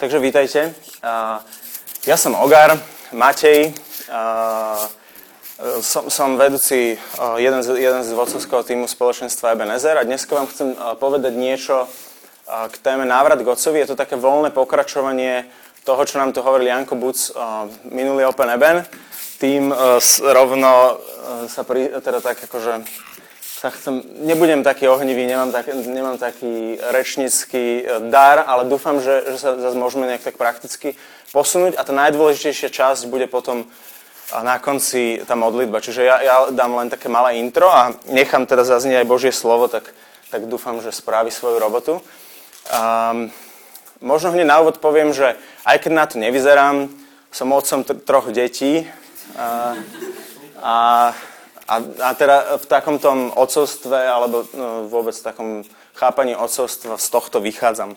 Takže vítajte. Ja som Ogar, Matej, som, som vedúci jeden z, jeden z vodcovského týmu spoločenstva Ebenezer a dnes vám chcem povedať niečo k téme návrat k Otcovi. Je to také voľné pokračovanie toho, čo nám tu hovoril Janko Buc minulý Open Eben. Tým rovno sa pri, teda tak akože sa chcem, nebudem taký ohnivý, nemám, tak, nemám taký rečnický e, dar, ale dúfam, že, že sa zase môžeme nejak tak prakticky posunúť a tá najdôležitejšia časť bude potom na konci tá modlitba. Čiže ja, ja dám len také malé intro a nechám teda zaznieť aj Božie slovo, tak, tak dúfam, že spraví svoju robotu. Um, možno hneď na úvod poviem, že aj keď na to nevyzerám, som otcom tr- troch detí a, a a, a teda v takom tom ocovstve, alebo no, vôbec v takom chápaní ocovstva z tohto vychádzam.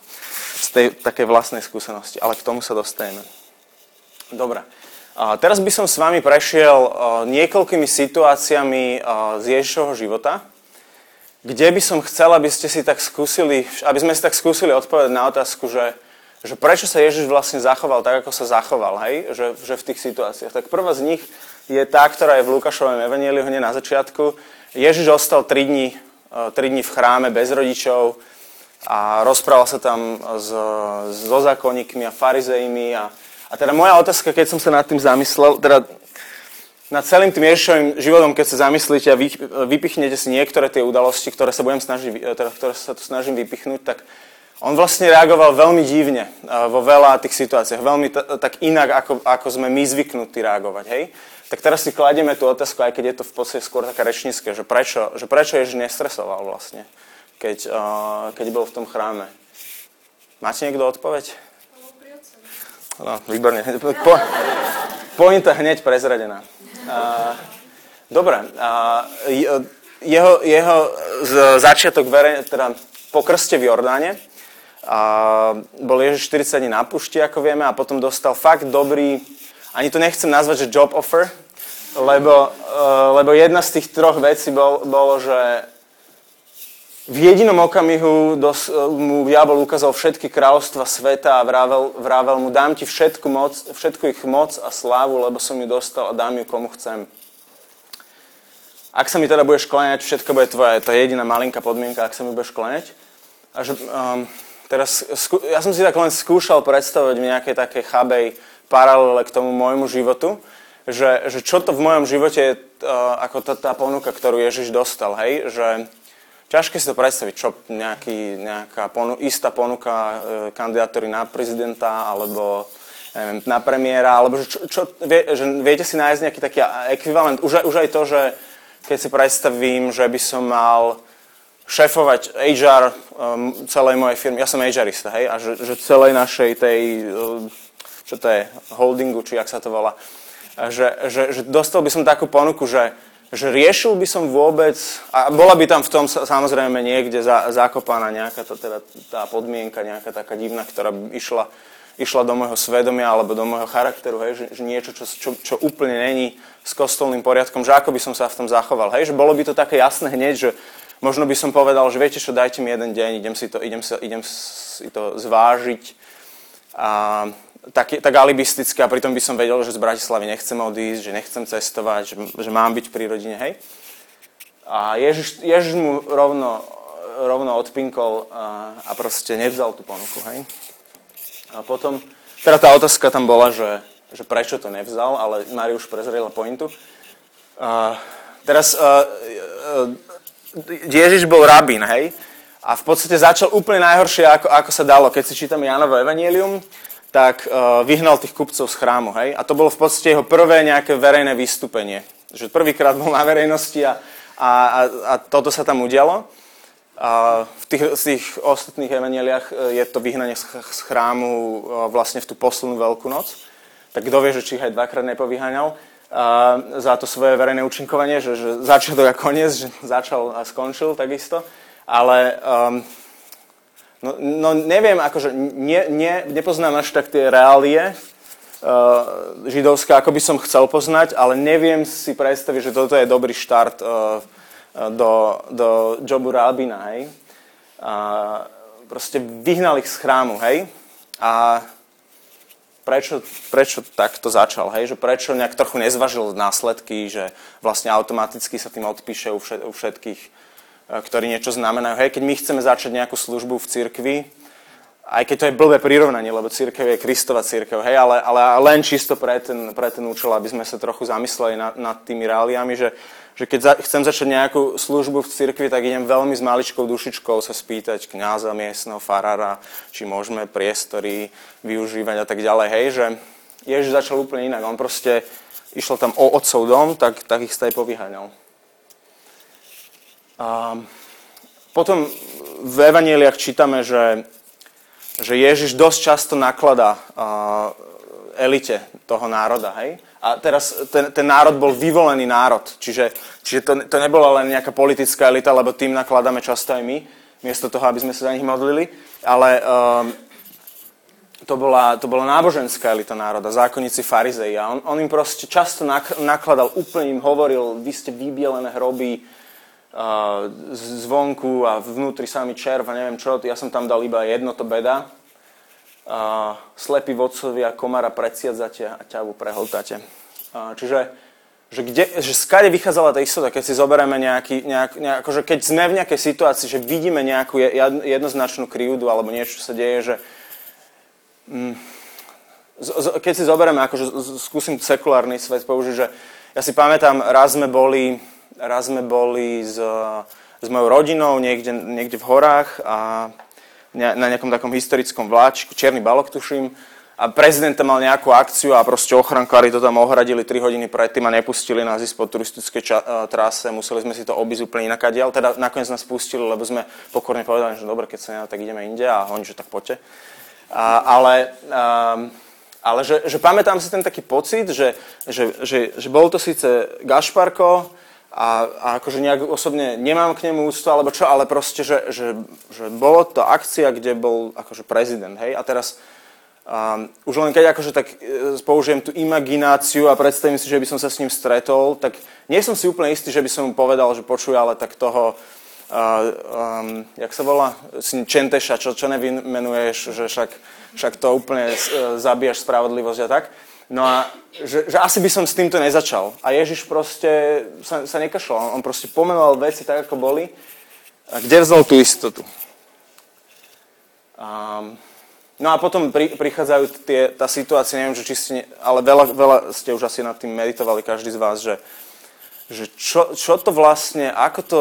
Z tej takej vlastnej skúsenosti. Ale k tomu sa dostaneme. Dobre. A teraz by som s vami prešiel niekoľkými situáciami z Ježišovho života, kde by som chcel, aby ste si tak skúsili, aby sme si tak skúsili odpovedať na otázku, že, že prečo sa Ježiš vlastne zachoval tak, ako sa zachoval, hej? Že, že v tých situáciách. Tak prvá z nich je tá, ktorá je v Lukášovom evanieliu hneď na začiatku. Ježiš ostal 3 dní, 3 e, dní v chráme bez rodičov a rozprával sa tam s, so zákonníkmi a farizejmi. A, a teda moja otázka, keď som sa nad tým zamyslel, teda nad celým tým Ježišovým životom, keď sa zamyslíte a vy, vypichnete si niektoré tie udalosti, ktoré sa budem snažiť, e, teda, ktoré sa tu snažím vypichnúť, tak on vlastne reagoval veľmi divne e, vo veľa tých situáciách, veľmi t- tak inak, ako, ako sme my zvyknutí reagovať. Hej? tak teraz si kladieme tú otázku, aj keď je to v podstate skôr taká rečnícke, že prečo, že prečo Ježiš nestresoval vlastne, keď, uh, keď bol v tom chráme. Máte niekto odpoveď? No, výborne. Po, pointa hneď prezradená. Uh, dobre. Uh, jeho, jeho začiatok vere, teda po krste v Jordáne, a bol Ježiš 40 dní na pušti, ako vieme, a potom dostal fakt dobrý, ani to nechcem nazvať, že job offer, lebo, uh, lebo jedna z tých troch vecí bol, bolo, že v jedinom okamihu dos, mu diabol ukázal všetky kráľovstva sveta a vravel, vravel mu, dám ti všetku, moc, všetku ich moc a slávu, lebo som ju dostal a dám ju komu chcem. Ak sa mi teda budeš kláňať, všetko bude tvoje. To je jediná malinká podmienka, ak sa mi budeš kláňať. A že, um, teraz, ja som si tak len skúšal predstavovať v nejakej takej chabej paralele k tomu môjmu životu že, že čo to v mojom živote je uh, ako tá, tá ponuka, ktorú Ježiš dostal, hej, že ťažké si to predstaviť, čo nejaký, nejaká ponu, istá ponuka uh, kandidatúry na prezidenta alebo neviem, na premiéra, alebo že, čo, čo, vie, že viete si nájsť nejaký taký ekvivalent, už, už aj to, že keď si predstavím, že by som mal šéfovať HR um, celej mojej firmy, ja som HRista, hej, a že, že celej našej tej, uh, čo to je, holdingu, či jak sa to volá, že, že, že dostal by som takú ponuku, že, že riešil by som vôbec, a bola by tam v tom samozrejme niekde za, zakopaná nejaká tá, teda, tá podmienka, nejaká taká divná, ktorá by išla, išla do môjho svedomia alebo do môjho charakteru, hej, že, že niečo, čo, čo, čo úplne není s kostolným poriadkom, že ako by som sa v tom zachoval. Hej, že bolo by to také jasné hneď, že možno by som povedal, že viete čo, dajte mi jeden deň, idem si to, idem si, idem si to zvážiť. A, tak, tak alibisticky a pritom by som vedel, že z Bratislavy nechcem odísť, že nechcem cestovať, že, že mám byť pri rodine, hej. A Ježiš, Ježiš mu rovno, rovno odpinkol a, a proste nevzal tú ponuku, hej. A potom, teda tá otázka tam bola, že, že prečo to nevzal, ale Mari už prezrela pointu. A, teraz a, a, Ježiš bol rabín, hej. A v podstate začal úplne najhoršie, ako, ako sa dalo. Keď si čítame Janovo Evangelium, tak uh, vyhnal tých kupcov z chrámu. Hej? A to bolo v podstate jeho prvé nejaké verejné vystúpenie. Že prvýkrát bol na verejnosti a, a, a, a toto sa tam udialo. A v tých, v tých ostatných evaneliách e, je to vyhnanie z chrámu e, vlastne v tú poslednú veľkú noc. Tak kto vie, že či ich aj dvakrát nepovyháňal za to svoje verejné účinkovanie, že, že začiatok a koniec, že začal a skončil takisto. Ale um, No, no neviem, akože ne, ne, nepoznám až tak tie reálie uh, židovské, ako by som chcel poznať, ale neviem si predstaviť, že toto je dobrý štart uh, do, do jobu rábina, hej. A proste vyhnal ich z chrámu, hej. A prečo, prečo takto začal, hej? že prečo nejak trochu nezvažil následky, že vlastne automaticky sa tým odpíše u, všet, u všetkých, e, ktorí niečo znamenajú. Hej, keď my chceme začať nejakú službu v cirkvi, aj keď to je blbé prirovnanie, lebo církev je Kristova církev, hej, ale, ale len čisto pre ten, pre ten účel, aby sme sa trochu zamysleli nad, nad tými reáliami, že, že keď za, chcem začať nejakú službu v cirkvi, tak idem veľmi s maličkou dušičkou sa spýtať kňaza miestneho, farára, či môžeme priestory využívať a tak ďalej, hej, že Ježiš začal úplne inak. On proste išlo tam o otcov dom, tak, tak ich staj povyháňal. A potom v evaneliách čítame, že že Ježiš dosť často nakladá uh, elite toho národa, hej? A teraz ten, ten národ bol vyvolený národ, čiže, čiže to, to nebola len nejaká politická elita, lebo tým nakladáme často aj my, miesto toho, aby sme sa za nich modlili, ale um, to, bola, to bola náboženská elita národa, zákonníci farizei a on, on im proste často nak, nakladal, úplne im hovoril, vy ste vybielené hroby, zvonku a vnútri sami červ a neviem čo, ja som tam dal iba jedno to beda. Uh, slepí vodcovia komara predsiadzate a ťavu prehltáte. Uh, čiže že, kde, že skade vychádzala tá istota, keď si zoberieme nejaký, nejak, nejak, akože keď sme v nejakej situácii, že vidíme nejakú jednoznačnú krivdu alebo niečo sa deje, že mm, z, z, keď si zoberieme, akože skúsim sekulárny svet použiť, že ja si pamätám, raz sme boli raz sme boli s, s mojou rodinou niekde, niekde v horách a na nejakom takom historickom vláčiku, čierny balok tuším, a prezident tam mal nejakú akciu a proste ochrankári to tam ohradili 3 hodiny predtým a nepustili nás ísť po turistickej ča- e, trase, museli sme si to obísť úplne inak ale teda nakoniec nás pustili, lebo sme pokorne povedali, že dobre, keď sa nedá, tak ideme inde a oni, že tak poďte. A, ale um, ale že, že pamätám si ten taký pocit, že, že, že, že bol to síce Gašparko, a, a akože nejak osobne nemám k nemu úctu alebo čo, ale proste, že, že, že bolo to akcia, kde bol akože prezident, hej, a teraz um, už len keď akože tak e, použijem tú imagináciu a predstavím si, že by som sa s ním stretol, tak nie som si úplne istý, že by som mu povedal, že počuj, ale tak toho, uh, um, jak sa volá, Čenteša, čo, čo nevymenuješ, že však, však to úplne uh, zabíjaš spravodlivosť a tak. No a že, že asi by som s týmto nezačal. A Ježiš proste sa, sa nekašľal. On proste pomenoval veci tak, ako boli. A kde vzal tú istotu? Um, no a potom pri, prichádzajú tie, tá situácia, neviem, že či ste, ale veľa, veľa ste už asi nad tým meditovali, každý z vás, že, že čo, čo to vlastne, ako to,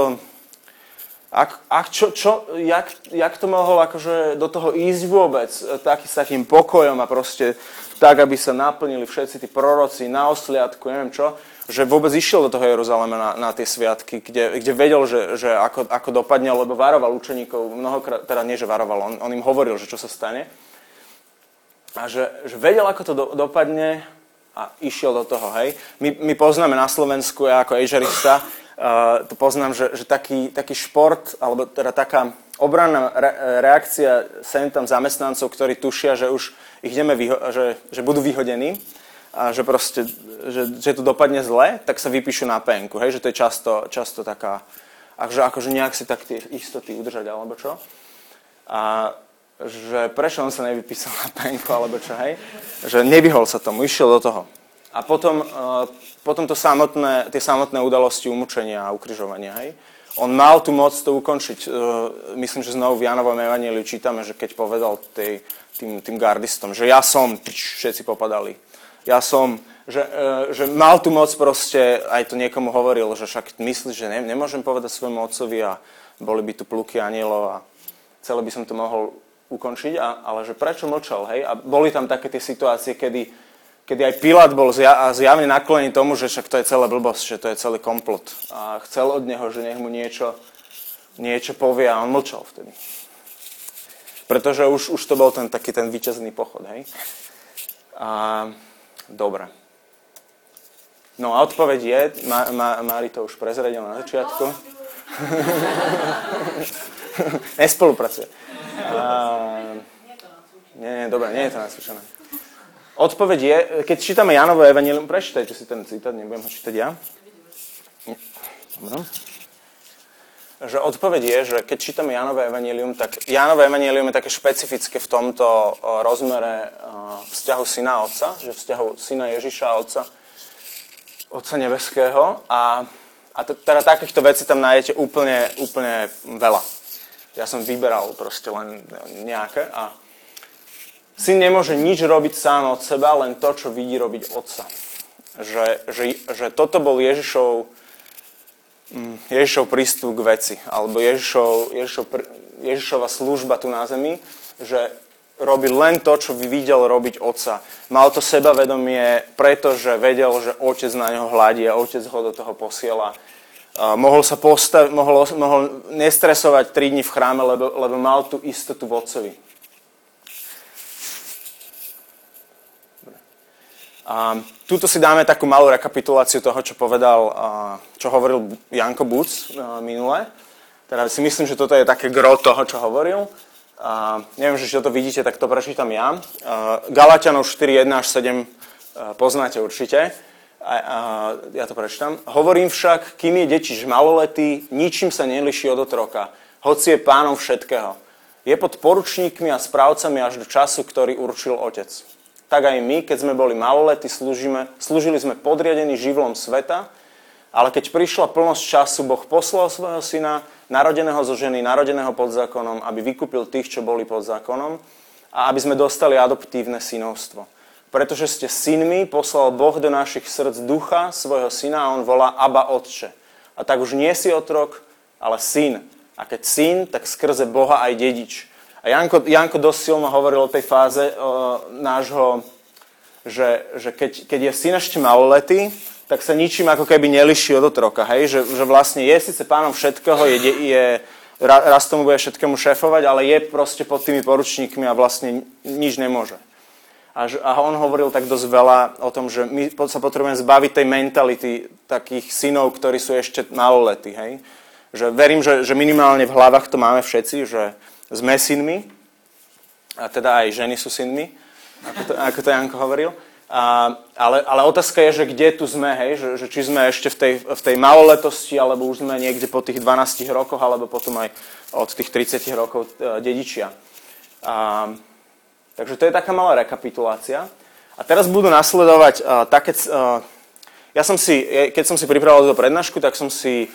ak, ak čo, čo, jak, jak to mohol akože do toho ísť vôbec, taký, s takým pokojom a proste tak, aby sa naplnili všetci tí proroci na osliadku, neviem čo, že vôbec išiel do toho Jeruzalema na, na tie sviatky, kde, kde vedel, že, že ako, ako dopadne, lebo varoval učeníkov mnohokrát, teda nie, že varoval, on, on im hovoril, že čo sa stane. A že, že vedel, ako to do, dopadne a išiel do toho, hej. My, my poznáme na Slovensku, ja ako ežerista, uh, to poznám, že, že taký, taký šport, alebo teda taká obranná re, reakcia sem tam zamestnancov, ktorí tušia, že už ich ideme vyho- že, že budú vyhodení a že proste, že, že to dopadne zle, tak sa vypíšu na penku, hej, že to je často, často taká, akože, akože nejak si tak tie istoty udržať, alebo čo. A že prečo on sa nevypísal na penku, alebo čo, hej, že nevyhol sa tomu, išiel do toho. A potom, uh, potom to samotné, tie samotné udalosti umúčenia a ukryžovania, hej, on mal tu moc to ukončiť. Uh, myslím, že znovu v Janovom evaníliu čítame, že keď povedal tej, tým, tým gardistom, že ja som, všetci popadali. Ja som, že, e, že mal tu moc proste, aj to niekomu hovoril, že však myslíš, že ne, nemôžem povedať svojmu otcovi a boli by tu pluky anielov a celé by som to mohol ukončiť, a, ale že prečo mlčal, hej? A boli tam také tie situácie, kedy, kedy aj Pilát bol zja, zjavne naklonený tomu, že však to je celé blbosť, že to je celý komplot. A chcel od neho, že nech mu niečo, niečo povie a on mlčal vtedy. Pretože už, už to bol ten taký ten víťazný pochod, hej? A, dobre. No a odpoveď je, Ma, Ma, Mári to už prezradil na začiatku. Nespolupracuje. A, nie, nie, dobre, nie je to nasvičené. Odpoveď je, keď čítame Janovo Evangelium, prečítajte si ten citát, nebudem ho čítať ja. Dobre. že odpoveď je, že keď čítame Janové evanílium, tak Janové evanílium je také špecifické v tomto rozmere vzťahu syna a otca, že vzťahu syna Ježiša a otca, otca nebeského. A, a teda takýchto vecí tam nájdete úplne, úplne veľa. Ja som vyberal proste len nejaké a syn nemôže nič robiť sám od seba, len to, čo vidí robiť otca. Že, že, že toto bol Ježišov Mm, Ježišov prístup k veci, alebo Ježišov, Ježišov, Ježišova služba tu na zemi, že robí len to, čo videl robiť otca. Mal to sebavedomie, pretože vedel, že otec na neho hladí a otec ho do toho posiela. Mohol sa postav, mohol, mohol nestresovať 3 dní v chráme, lebo, lebo mal tú istotu v otcovi. Tuto si dáme takú malú rekapituláciu toho, čo povedal, čo hovoril Janko Buc minule. Teda si myslím, že toto je také gro toho, čo hovoril. A neviem, že či to vidíte, tak to prečítam ja. Galatianov 4, 1 až 7 poznáte určite. A, a, ja to prečítam. Hovorím však, kým je detič maloletý, ničím sa neliší od otroka, hoci je pánom všetkého. Je pod poručníkmi a správcami až do času, ktorý určil otec tak aj my, keď sme boli maloletí, slúžime, slúžili sme podriadení živlom sveta, ale keď prišla plnosť času, Boh poslal svojho syna, narodeného zo ženy, narodeného pod zákonom, aby vykúpil tých, čo boli pod zákonom a aby sme dostali adoptívne synovstvo. Pretože ste synmi, poslal Boh do našich srdc ducha svojho syna a on volá Abba Otče. A tak už nie si otrok, ale syn. A keď syn, tak skrze Boha aj dedič. A Janko, Janko dosť silno hovoril o tej fáze o, nášho, že, že keď, keď je syn ešte maloletý, tak sa ničím ako keby neliší od otroka, hej? Že, že vlastne je síce pánom všetkého, je, je, raz tomu bude všetkému šéfovať, ale je proste pod tými poručníkmi a vlastne nič nemôže. A, a on hovoril tak dosť veľa o tom, že my sa potrebujeme zbaviť tej mentality takých synov, ktorí sú ešte maloletí. Hej? Že verím, že, že minimálne v hlavách to máme všetci, že, sme synmi, a teda aj ženy sú synmi, ako to, ako to Janko hovoril. A, ale, ale otázka je, že kde tu sme, hej? Že, že či sme ešte v tej, v tej maloletosti, alebo už sme niekde po tých 12 rokoch, alebo potom aj od tých 30 rokov e, dedičia. A, takže to je taká malá rekapitulácia. A teraz budú nasledovať uh, také... Uh, ja som si, keď som si pripravoval do prednášku, tak som si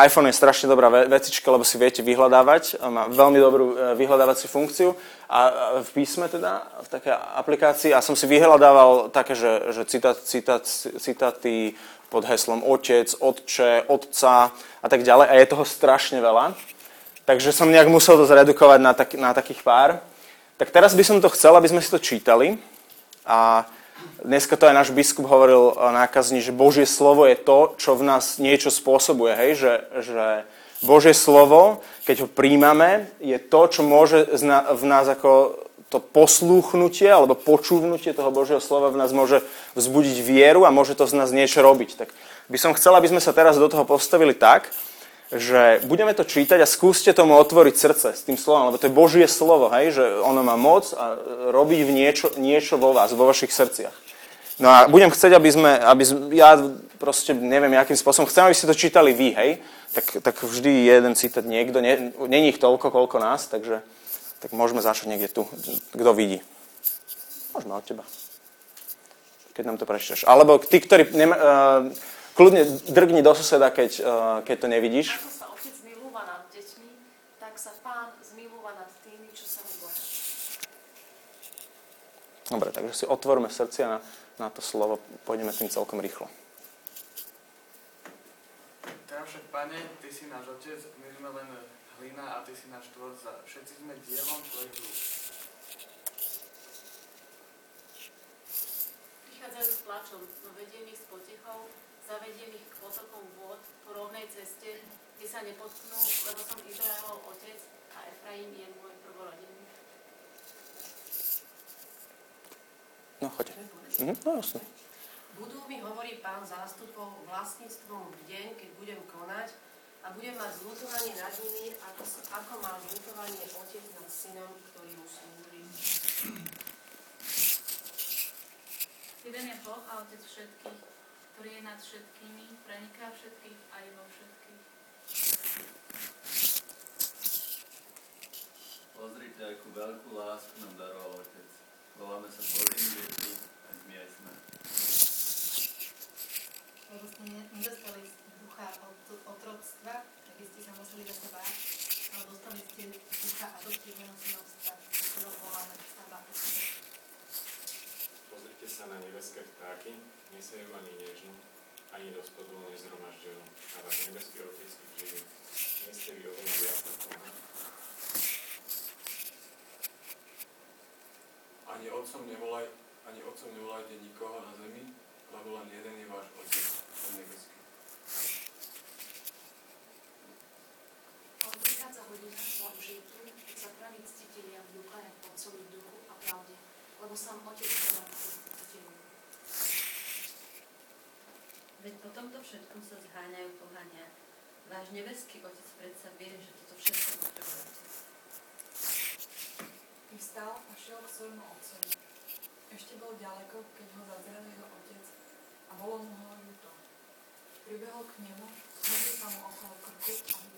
iPhone je strašne dobrá vecička, lebo si viete vyhľadávať. Má veľmi dobrú eh, vyhľadávaciu funkciu. A v písme teda, v takej aplikácii, a som si vyhľadával také, že, že citát, citát, citáty pod heslom otec, otče, otca a tak ďalej. A je toho strašne veľa. Takže som nejak musel to zredukovať na, tak, na takých pár. Tak teraz by som to chcel, aby sme si to čítali. A Dneska to aj náš biskup hovoril nákazní, že Božie slovo je to, čo v nás niečo spôsobuje. Hej? Že, že Božie slovo, keď ho príjmame, je to, čo môže v nás ako to poslúchnutie alebo počúvnutie toho Božieho slova v nás môže vzbudiť vieru a môže to z nás niečo robiť. Tak by som chcel, aby sme sa teraz do toho postavili tak, že budeme to čítať a skúste tomu otvoriť srdce s tým slovom, lebo to je Božie slovo, hej, že ono má moc a robí v niečo, niečo vo vás, vo vašich srdciach. No a budem chcieť, aby sme, aby ja proste neviem, akým spôsobom, chcem, aby ste to čítali vy, hej, tak, tak vždy jeden citát niekto, nie, není ich toľko, koľko nás, takže tak môžeme začať niekde tu, kto vidí. Môžeme od teba, keď nám to prečítaš. Alebo tí, ktorí, nema, uh, Kľudne drgni do suseda, keď, uh, keď to nevidíš. Ako sa otec milúva nad deťmi, tak sa pán zmilúva nad tými, čo sa ho boja. Dobre, takže si otvorme srdcia na, na to slovo, pôjdeme tým celkom rýchlo. Teraz však, Pane, Ty si náš Otec, my sme len hlina a Ty si náš Tvorca. Všetci sme dielom Tvojich rúk. Prichádzajú s plačom, no ich s potichou, zavediem ich k potokom vôd po rovnej ceste, kde sa nepotknú, lebo som Izraelov otec a Efraim je môj prvorodený. No, choďte. Mhm, no, jasne. Budú mi, hovorí pán zástupov, vlastníctvom v deň, keď budem konať a budem mať zlutovanie nad nimi, ako, ako má zlutovanie otec nad synom, ktorý mu slúži. Jeden je Boh a otec všetkých, ktorý je nad všetkými, preniká všetkých a je vo všetkých. Pozrite, akú veľkú lásku nám daroval Otec. Voláme sa Božím deti a my aj sme. Lebo ste nedostali ducha otroctva, tak ste sa museli za to ale dostali ste ducha adoptívneho synovstva, ktorého voláme Abba. Pozrite sa na nebeské vtáky, nesejú ani nežnú, ani do spodolu nezhromažďujú, a váš nebeský Otec ich živí. Nie ste vy oveľa viac ako. Ani otcom, nevolaj, ani otcom nevolajte nikoho na zemi, lebo len jeden je váš Otec, ten nebeský. Ale prichádza hodina v svojom životu, keď sa praví ctitelia v ducha jak Otcovi v duchu a pravde, lebo sám Otec. Veď po tomto všetkom sa zháňajú pohania. Váš nebeský Otec predsa vie, že toto všetko potrebujete. Vstal a šiel k svojmu otcovi. Ešte bol ďaleko, keď ho zazrel jeho otec a bolo mu ho ľúto. Pribehol k nemu, zhodil sa mu okolo krku a.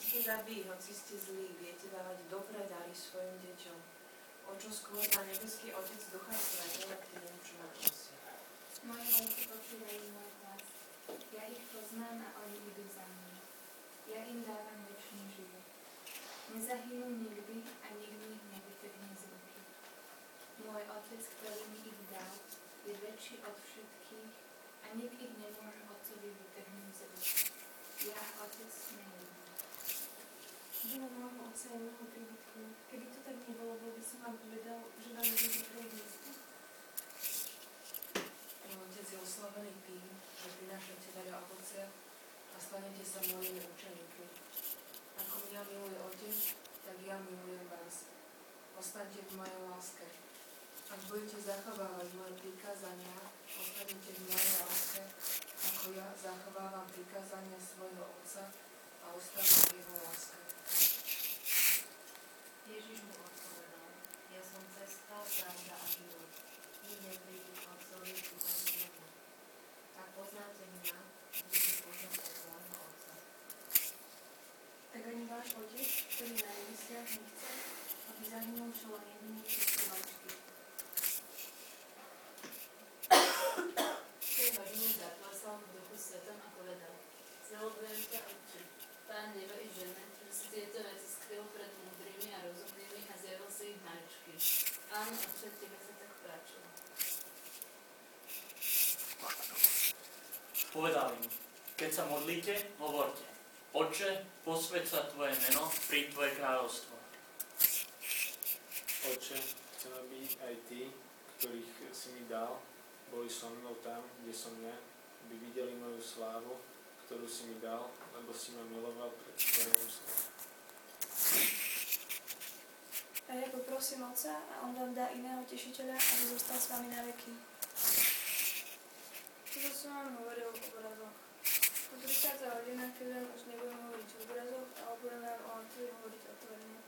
Ste zabí, hoci ste zlí, viete dávať dobré dary svojim deťom. O čo skôr má nebeský Otec Ducha Svetého k tým, čo ma prosia. Moje deti počúvajú môj hlas. Ja ich poznám a oni idú za mnou. Ja im dávam väčší život. Nezahynú nikdy a nikdy ich nevytrhne z ruky. Môj otec, ktorý mi ich dal, je väčší od všetkých a nik ich nemôže otcovi vytrhnúť z ruky. Ja otec sme jedno. Keby to tak nebolo, bol by som vám povedal, že vám je to miesto. Otec oslavený tým, že prinášate veľa ovocia a stanete sa mojimi učeníkmi. Ako mňa miluje Otec, tak ja milujem vás. Ostaňte v mojej láske. Ak budete zachovávať moje prikázania, ostanete v mojej láske, ako ja zachovávam prikázania svojho Otca a ostanem v jeho láske. Ježiš mu odpovedal, ja som cesta, pravda a život. Nik nepríde k Otcovi iba z mňa. Ak poznáte mňa, budete poznať aj môjho Otca. Tak ani váš otec, ktorý na nebesiach nechce, aby zahynul čo len jediný všetko maličký. V tej hodine zaplesal v duchu svetom a povedal, Zveľujem ťa, Otče, Pán neba i žene, že si tieto veci skryl pred múdrymi a rozumnými a zjavil si ich maličky. Áno, Otče, tebe sa tak páčilo. Povedal im, keď sa modlíte, hovorte, Oče, posveď sa Tvoje meno, príď Tvoje kráľovstvo. Oče, chcem, aby aj tí, ktorých si mi dal, boli so mnou tam, kde som ja, aby videli moju slávu, ktorú si mi dal, lebo si ma miloval pred stvorením sveta. A ja poprosím Otca a On vám dá iného tešiteľa, aby zostal s vami na veky. Toto som vám hovoril o obrazoch. To prichádza hodina, keď vám už nebudem hovoriť o obrazoch, ale budem vám o Otcovi hovoriť otvorene.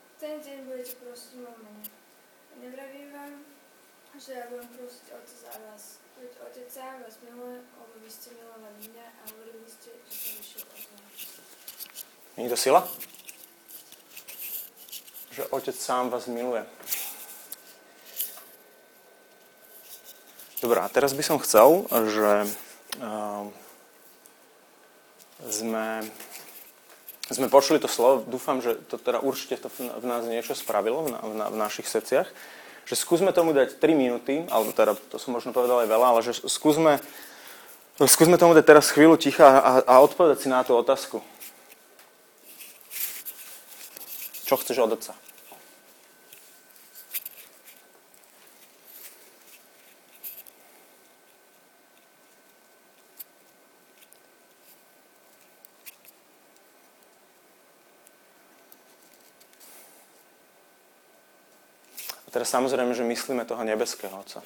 V ten deň budete prosiť mojom mene. A nevravím vám, že ja budem prosiť Otca za vás. Veď Otec sám vás miluje, lebo vy ste milovali mňa a hovorili ste, že som vyšiel od vás. Nie je to sila? Že Otec sám vás miluje. Dobre, a teraz by som chcel, že uh, sme, sme počuli to slovo, dúfam, že to teda určite to v nás niečo spravilo, v, na, v našich srdciach, že skúsme tomu dať 3 minúty, alebo teda to som možno povedal aj veľa, ale že skúsme, skúsme tomu dať teraz chvíľu ticha a, a odpovedať si na tú otázku. Čo chceš od otca? Teraz samozrejme, že myslíme toho nebeského Otca.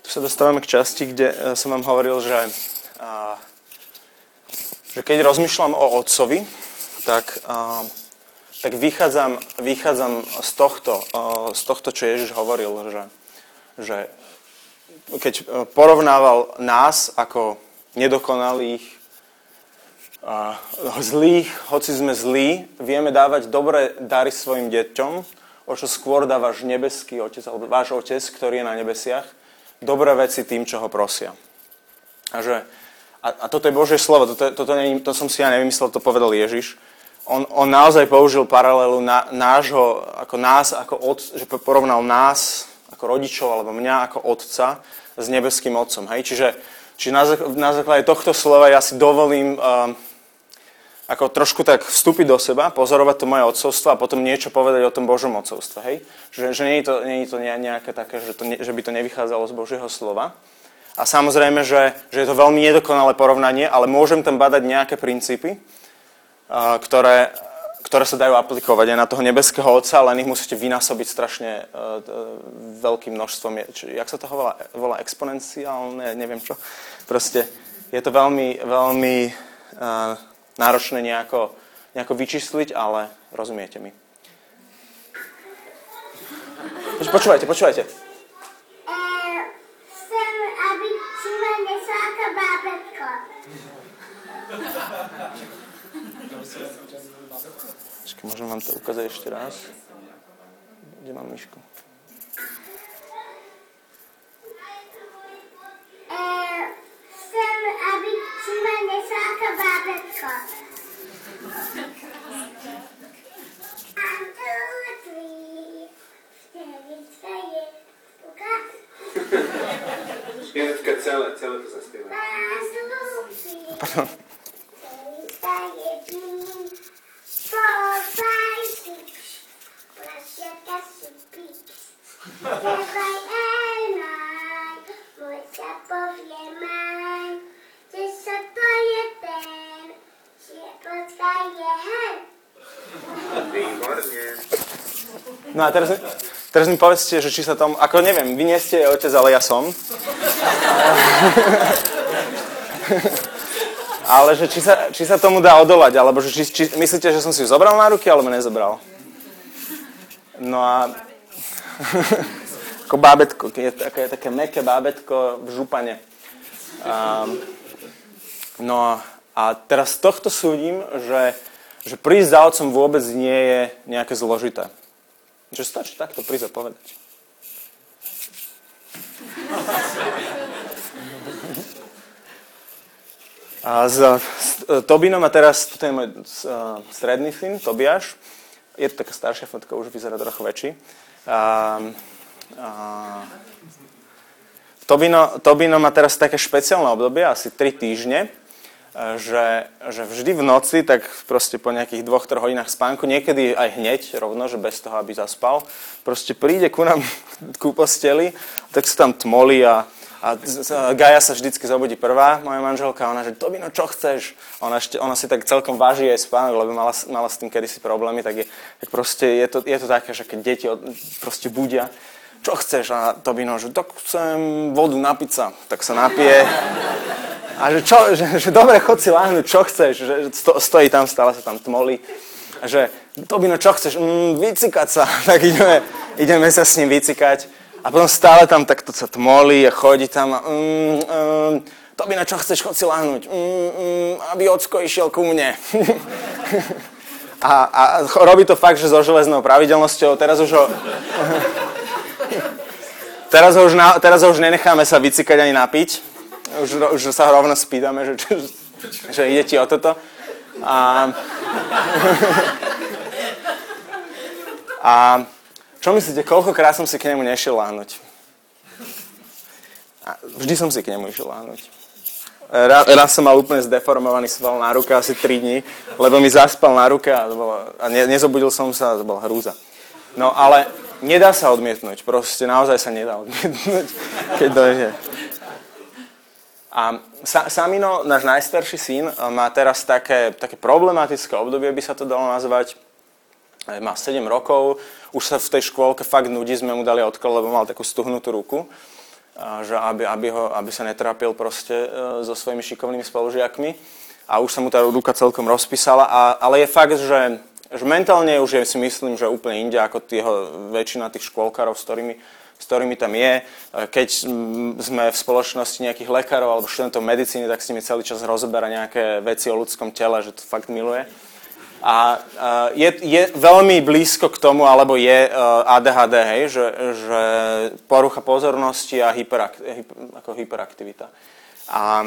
Tu sa dostávame k časti, kde eh, som vám hovoril, že a, že keď rozmýšľam o otcovi, tak, uh, tak vychádzam, vychádzam z, tohto, uh, z tohto, čo Ježiš hovoril, že, že keď porovnával nás ako nedokonalých, uh, zlých, hoci sme zlí, vieme dávať dobré dary svojim deťom, o čo skôr dá váš nebeský otec, alebo váš otec, ktorý je na nebesiach, dobré veci tým, čo ho prosia. A že a, a toto je Božie slovo, toto, toto nie, to som si ja nevymyslel, to povedal Ježiš. On, on naozaj použil paralelu na, nášho, ako nás, ako od, že porovnal nás ako rodičov alebo mňa ako otca s nebeským otcom. Hej? Čiže, čiže na, na základe tohto slova ja si dovolím um, ako trošku tak vstúpiť do seba, pozorovať to moje odcovstvo a potom niečo povedať o tom Božom odcovstve. Hej? Že, že nie je to, nie je to nejaké také, že, to, že by to nevychádzalo z Božieho slova. A samozrejme, že, že je to veľmi nedokonalé porovnanie, ale môžem tam badať nejaké princípy, ktoré, ktoré sa dajú aplikovať aj na toho nebeského Otca, len ich musíte vynásobiť strašne uh, veľkým množstvom. Či, jak sa to volá? Volá exponenciálne, neviem čo. Proste je to veľmi, veľmi uh, náročné nejako, nejako vyčísliť, ale rozumiete mi. Počúvajte, počúvajte. Počkej, môžem vám to ukázať ešte raz. Kde mám myšku? chcem, aby si ma nesla ako bábetko. One, two, three, Stevička je ukaz. Spievačka celé, celé to zaspieva. Pardon. No a teraz, teraz mi povedzte, že či sa tom, ako neviem, vy nie ste otec, ale ja som. ale že či sa, či sa tomu dá odolať, alebo že či, či, myslíte, že som si ju zobral na ruky, alebo nezobral? No a ako bábetko, je také, také meké bábetko v župane. A, no a teraz tohto súdim, že, že prísť za otcom vôbec nie je nejaké zložité. Že stačí takto prísť a povedať. A s, s Tobinom a teraz, toto je môj stredný syn, Tobiaš. Je to taká staršia fotka, už vyzerá trochu väčší. A, a, Tobino, Tobino má teraz také špeciálne obdobie, asi 3 týždne, že, že vždy v noci, tak proste po nejakých dvoch, troch hodinách spánku, niekedy aj hneď, rovno, že bez toho, aby zaspal, proste príde ku nám ku posteli, tak sa tam tmolí a, a Gaja sa vždycky zobudí prvá, moja manželka, ona, že Tobino, čo chceš? Ona, ešte, ona si tak celkom váži aj spánok, lebo mala, mala s tým kedysi problémy, tak, je, tak proste je to, je to také, že keď deti proste budia, čo chceš? A Tobino, že tak chcem vodu napiť sa, tak sa napije. A že, čo, že, že dobre, chod si láhnuť, čo chceš, že sto, stojí tam, stále sa tam tmolí. A že, Tobino, čo chceš? Mm, vycikať sa. Tak ideme, ideme sa s ním vycikať. A potom stále tam takto sa tmolí a chodí tam a mm, mm, Tobino, čo chceš? Chod si láhnuť. Mm, mm, aby ocko išiel ku mne. a, a robí to fakt, že so železnou pravidelnosťou. Teraz už ho... teraz, ho už na, teraz ho už nenecháme sa vycikať ani napiť už, už sa rovno spýtame, že, že, že ide ti o toto. A, a čo myslíte, koľkokrát som si k nemu nešiel láhnuť? A vždy som si k nemu išiel láhnuť. Raz, raz som mal úplne zdeformovaný sval na ruke asi 3 dní, lebo mi zaspal na ruke a, bolo, a ne, nezobudil som sa a to bola hrúza. No ale nedá sa odmietnúť, proste naozaj sa nedá odmietnúť, keď dojde. A Samino, náš najstarší syn, má teraz také, také problematické obdobie, by sa to dalo nazvať. Má 7 rokov, už sa v tej škôlke fakt nudí, sme mu dali odklad, lebo mal takú stuhnutú ruku, že aby, aby, ho, aby sa netrápil proste e, so svojimi šikovnými spolužiakmi. a už sa mu tá ruka celkom rozpísala, a, ale je fakt, že, že mentálne už je si myslím, že úplne inde ako tieho, väčšina tých škôlkarov, s ktorými, s ktorými tam je. Keď sme v spoločnosti nejakých lekárov alebo študentov medicíny, tak s nimi celý čas rozoberá nejaké veci o ľudskom tele, že to fakt miluje. A je, je veľmi blízko k tomu, alebo je ADHD, hej, že, že porucha pozornosti a hyperak, ako hyperaktivita. A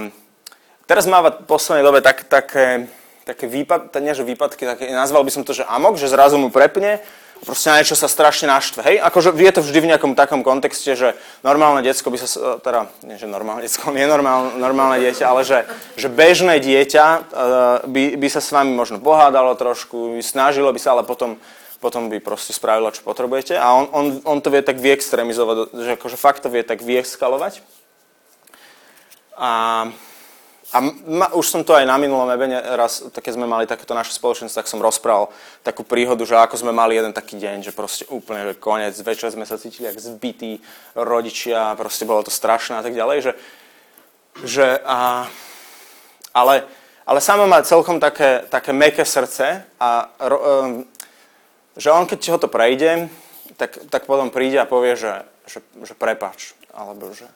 teraz máva v poslednej dobe tak, také, také výpad, nie že výpadky, také, nazval by som to, že amok, že zrazu mu prepne, proste na niečo sa strašne naštve. Hej, akože je to vždy v nejakom takom kontexte, že normálne diecko by sa, teda, nie že normálne diecko, nie normálne, normálne dieťa, ale že, že bežné dieťa uh, by, by sa s vami možno pohádalo trošku, snažilo by sa, ale potom, potom by proste spravilo, čo potrebujete. A on, on, on to vie tak vyextremizovať, že akože fakt to vie tak vyeskalovať. A, a ma, už som to aj na minulom ebene raz, keď sme mali takéto naše spoločenstvo, tak som rozprával takú príhodu, že ako sme mali jeden taký deň, že proste úplne, že koniec, večer sme sa cítili jak zbytí rodičia, proste bolo to strašné a tak ďalej, že, že a, ale, ale samo má celkom také, také meké srdce a um, že on keď ho to prejde, tak, tak potom príde a povie, že, že, že prepač, alebo že,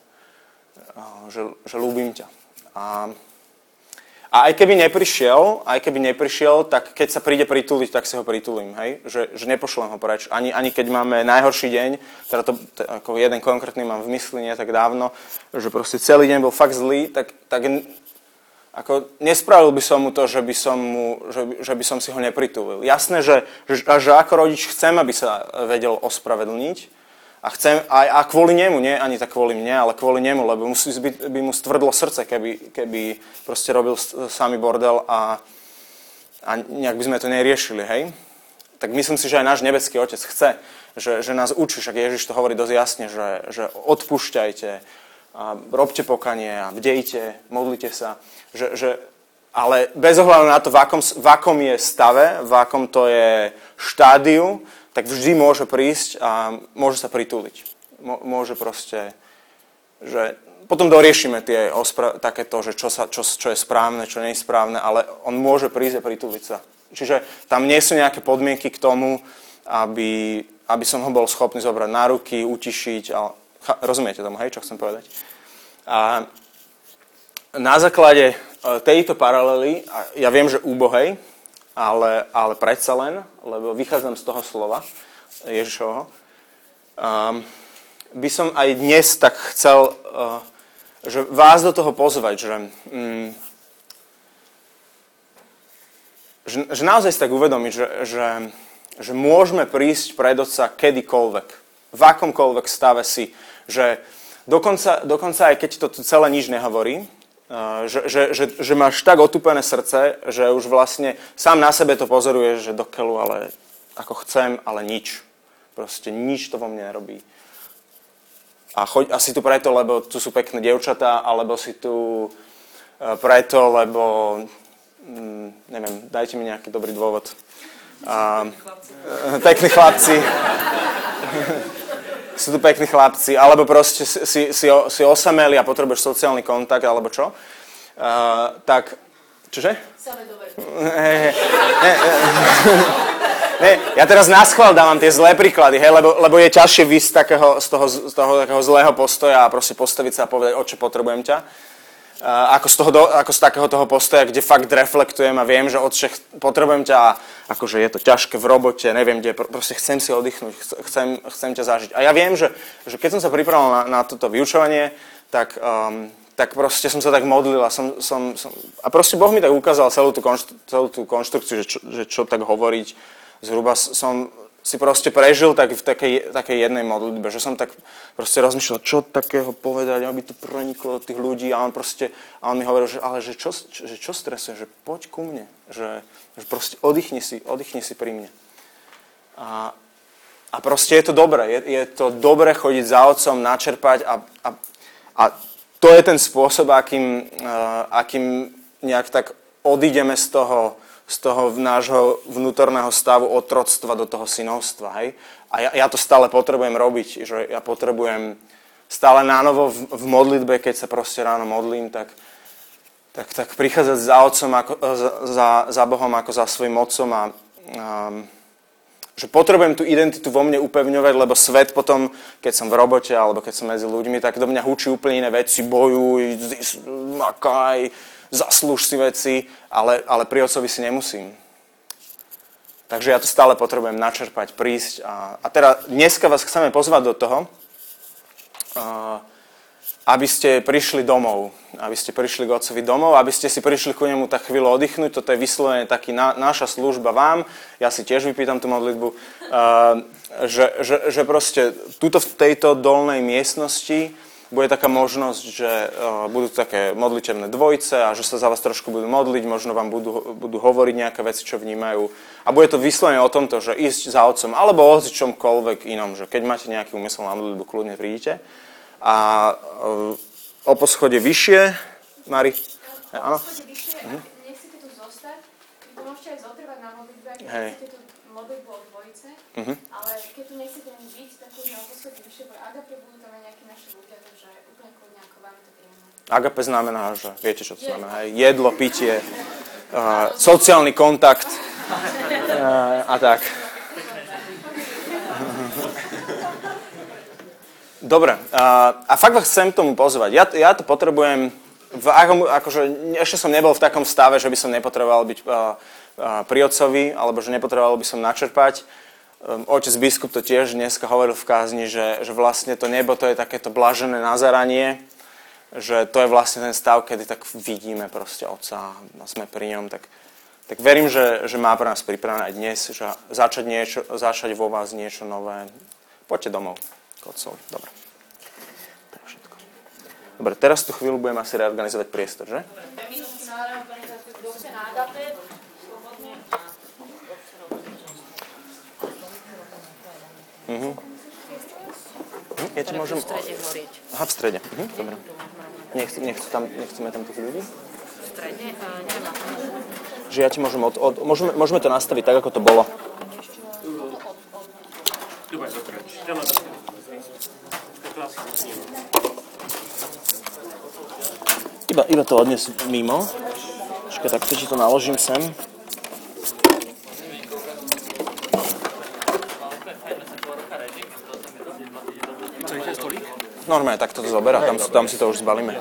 že, že ľúbim ťa. A, a aj keby neprišiel, aj keby neprišiel, tak keď sa príde prituliť, tak si ho pritulím, hej? Že, že nepošlem ho preč. Ani, ani keď máme najhorší deň, teda to, to, ako jeden konkrétny mám v mysli nie tak dávno, že proste celý deň bol fakt zlý, tak, tak ako nespravil by som mu to, že by som, mu, že, že by som si ho nepritulil. Jasné, že, že, že ako rodič chcem, aby sa vedel ospravedlniť, a, chcem, a, a kvôli nemu, nie ani tak kvôli mne, ale kvôli nemu, lebo musí byť, by mu stvrdlo srdce, keby, keby proste robil samý bordel a, a nejak by sme to neriešili, hej? Tak myslím si, že aj náš nebeský Otec chce, že, že nás učí, však Ježiš to hovorí dosť jasne, že, že odpúšťajte, a robte pokanie a bdejte, modlite sa, že, že, ale bez ohľadu na to, v akom, v akom je stave, v akom to je štádiu, tak vždy môže prísť a môže sa prituliť. Môže proste, že potom doriešime tie ospra- takéto, že čo, sa, čo, čo je správne, čo nie je správne, ale on môže prísť a prituliť sa. Čiže tam nie sú nejaké podmienky k tomu, aby, aby som ho bol schopný zobrať na ruky, utišiť. A, rozumiete tomu, hej, čo chcem povedať? A na základe e, tejto paralely, ja viem, že úbohej, ale, ale predsa len, lebo vychádzam z toho slova Ježišovho, um, by som aj dnes tak chcel uh, že vás do toho pozvať, že, um, že, že naozaj si tak uvedomiť, že, že, že môžeme prísť pred Otca kedykoľvek, v akomkoľvek stave si, že dokonca, dokonca aj keď to celé nič nehovorí, že, že, že, že máš tak otúpené srdce, že už vlastne sám na sebe to pozoruješ, že dokeľu, ale ako chcem, ale nič. Proste nič to vo mne nerobí. A, choď, a si tu preto, lebo tu sú pekné dievčatá, alebo si tu e, preto, lebo mm, neviem, dajte mi nejaký dobrý dôvod. A, pekní chlapci. sú tu pekní chlapci, alebo proste si, si, si osameli a potrebuješ sociálny kontakt, alebo čo, uh, tak, čože? Ne, ne, ja teraz na schvál dávam tie zlé príklady, hej, lebo, lebo je ťažšie vysť z, takého, z toho, z toho takého zlého postoja a proste postaviť sa a povedať, o čo potrebujem ťa ako z, toho, ako z takého toho postoja, kde fakt reflektujem a viem, že odše potrebujem ťa, akože je to ťažké v robote, neviem kde, proste chcem si oddychnúť, chcem, chcem ťa zažiť. A ja viem, že, že keď som sa pripravoval na, na toto vyučovanie, tak, um, tak proste som sa tak modlil a, som, som, som, a proste Boh mi tak ukázal celú tú, konštru, celú tú konštrukciu, že čo, že čo tak hovoriť. Zhruba som si proste prežil tak v takej, takej jednej modlitbe, že som tak proste rozmýšľal, čo takého povedať, aby to proniklo do tých ľudí a on proste, a on mi hovoril, že ale že čo, že čo stresuje, že poď ku mne, že, že proste oddychni si, oddychni si pri mne. A, a proste je to dobré, je, je to dobré chodiť za otcom, načerpať a, a, a to je ten spôsob, akým, uh, akým nejak tak odídeme z toho, z toho nášho vnútorného stavu otroctva do toho synovstva. Hej? A ja, ja to stále potrebujem robiť, že ja potrebujem stále nánovo v, v modlitbe, keď sa proste ráno modlím, tak, tak, tak prichádzať za otcom, ako, za, za, Bohom ako za svojim otcom a, a že potrebujem tú identitu vo mne upevňovať, lebo svet potom, keď som v robote alebo keď som medzi ľuďmi, tak do mňa hučí úplne iné veci, bojuj, makaj, zaslúž si veci, ale, ale pri otcovi si nemusím. Takže ja to stále potrebujem načerpať, prísť. A, a teda dneska vás chceme pozvať do toho, a, aby ste prišli domov, aby ste prišli k Otcovi domov, aby ste si prišli ku nemu tak chvíľu oddychnúť. Toto je vyslovene taký na, naša služba vám. Ja si tiež vypýtam tú modlitbu, uh, že, že, že proste tuto v tejto dolnej miestnosti bude taká možnosť, že uh, budú také modlitebné dvojce a že sa za vás trošku budú modliť, možno vám budú, budú hovoriť nejaké veci, čo vnímajú. A bude to vyslovene o tomto, že ísť za otcom, alebo o čomkoľvek inom, že keď máte nejaký úmysel na modlitbu, kľudne prídite. A o poschode vyššie, Mari? Áno? O poschode vyššie, mhm. nechcete tu zostať, vy môžete aj zotrvať na modlitbe, keď Hej. Modlitbu o dvojice, uh-huh. ale keď tu nechcete ani byť, tak kľudne o poschode vyššie, bo Agape budú tam aj nejakí naši ľudia, takže úplne kľudne ako vám to príjemné. Agape znamená, že viete, čo to znamená, hej, jedlo, pitie, uh, sociálny kontakt uh, a tak. Dobre, a, a fakt vás chcem tomu pozvať. Ja, ja to potrebujem, v, akom, akože ešte som nebol v takom stave, že by som nepotreboval byť a, pri otcovi, alebo že nepotreboval by som načerpať. Um, otec biskup to tiež dneska hovoril v kázni, že, že vlastne to nebo to je takéto blažené nazaranie, že to je vlastne ten stav, kedy tak vidíme proste otca a sme pri ňom, tak, tak verím, že, že má pre nás pripravené aj dnes, že začať, niečo, začať vo vás niečo nové. Poďte domov k otcovi. Dobre. Je všetko. Dobre, teraz tú chvíľu budeme asi reorganizovať priestor, že? Hm, ja ti môžem... V strede horiť. Aha, v strede. Mhm, dobre. Nechci, nechci tam, nechceme tam tých ľudí? V strede? Nemá. Že ja ti môžem od, od, môžeme, môžeme to nastaviť tak, ako to bolo. Iba, iba to odnes mimo. Počkaj, tak to naložím sem. Normálne, tak to zoberá, tam, tam si to už zbalíme.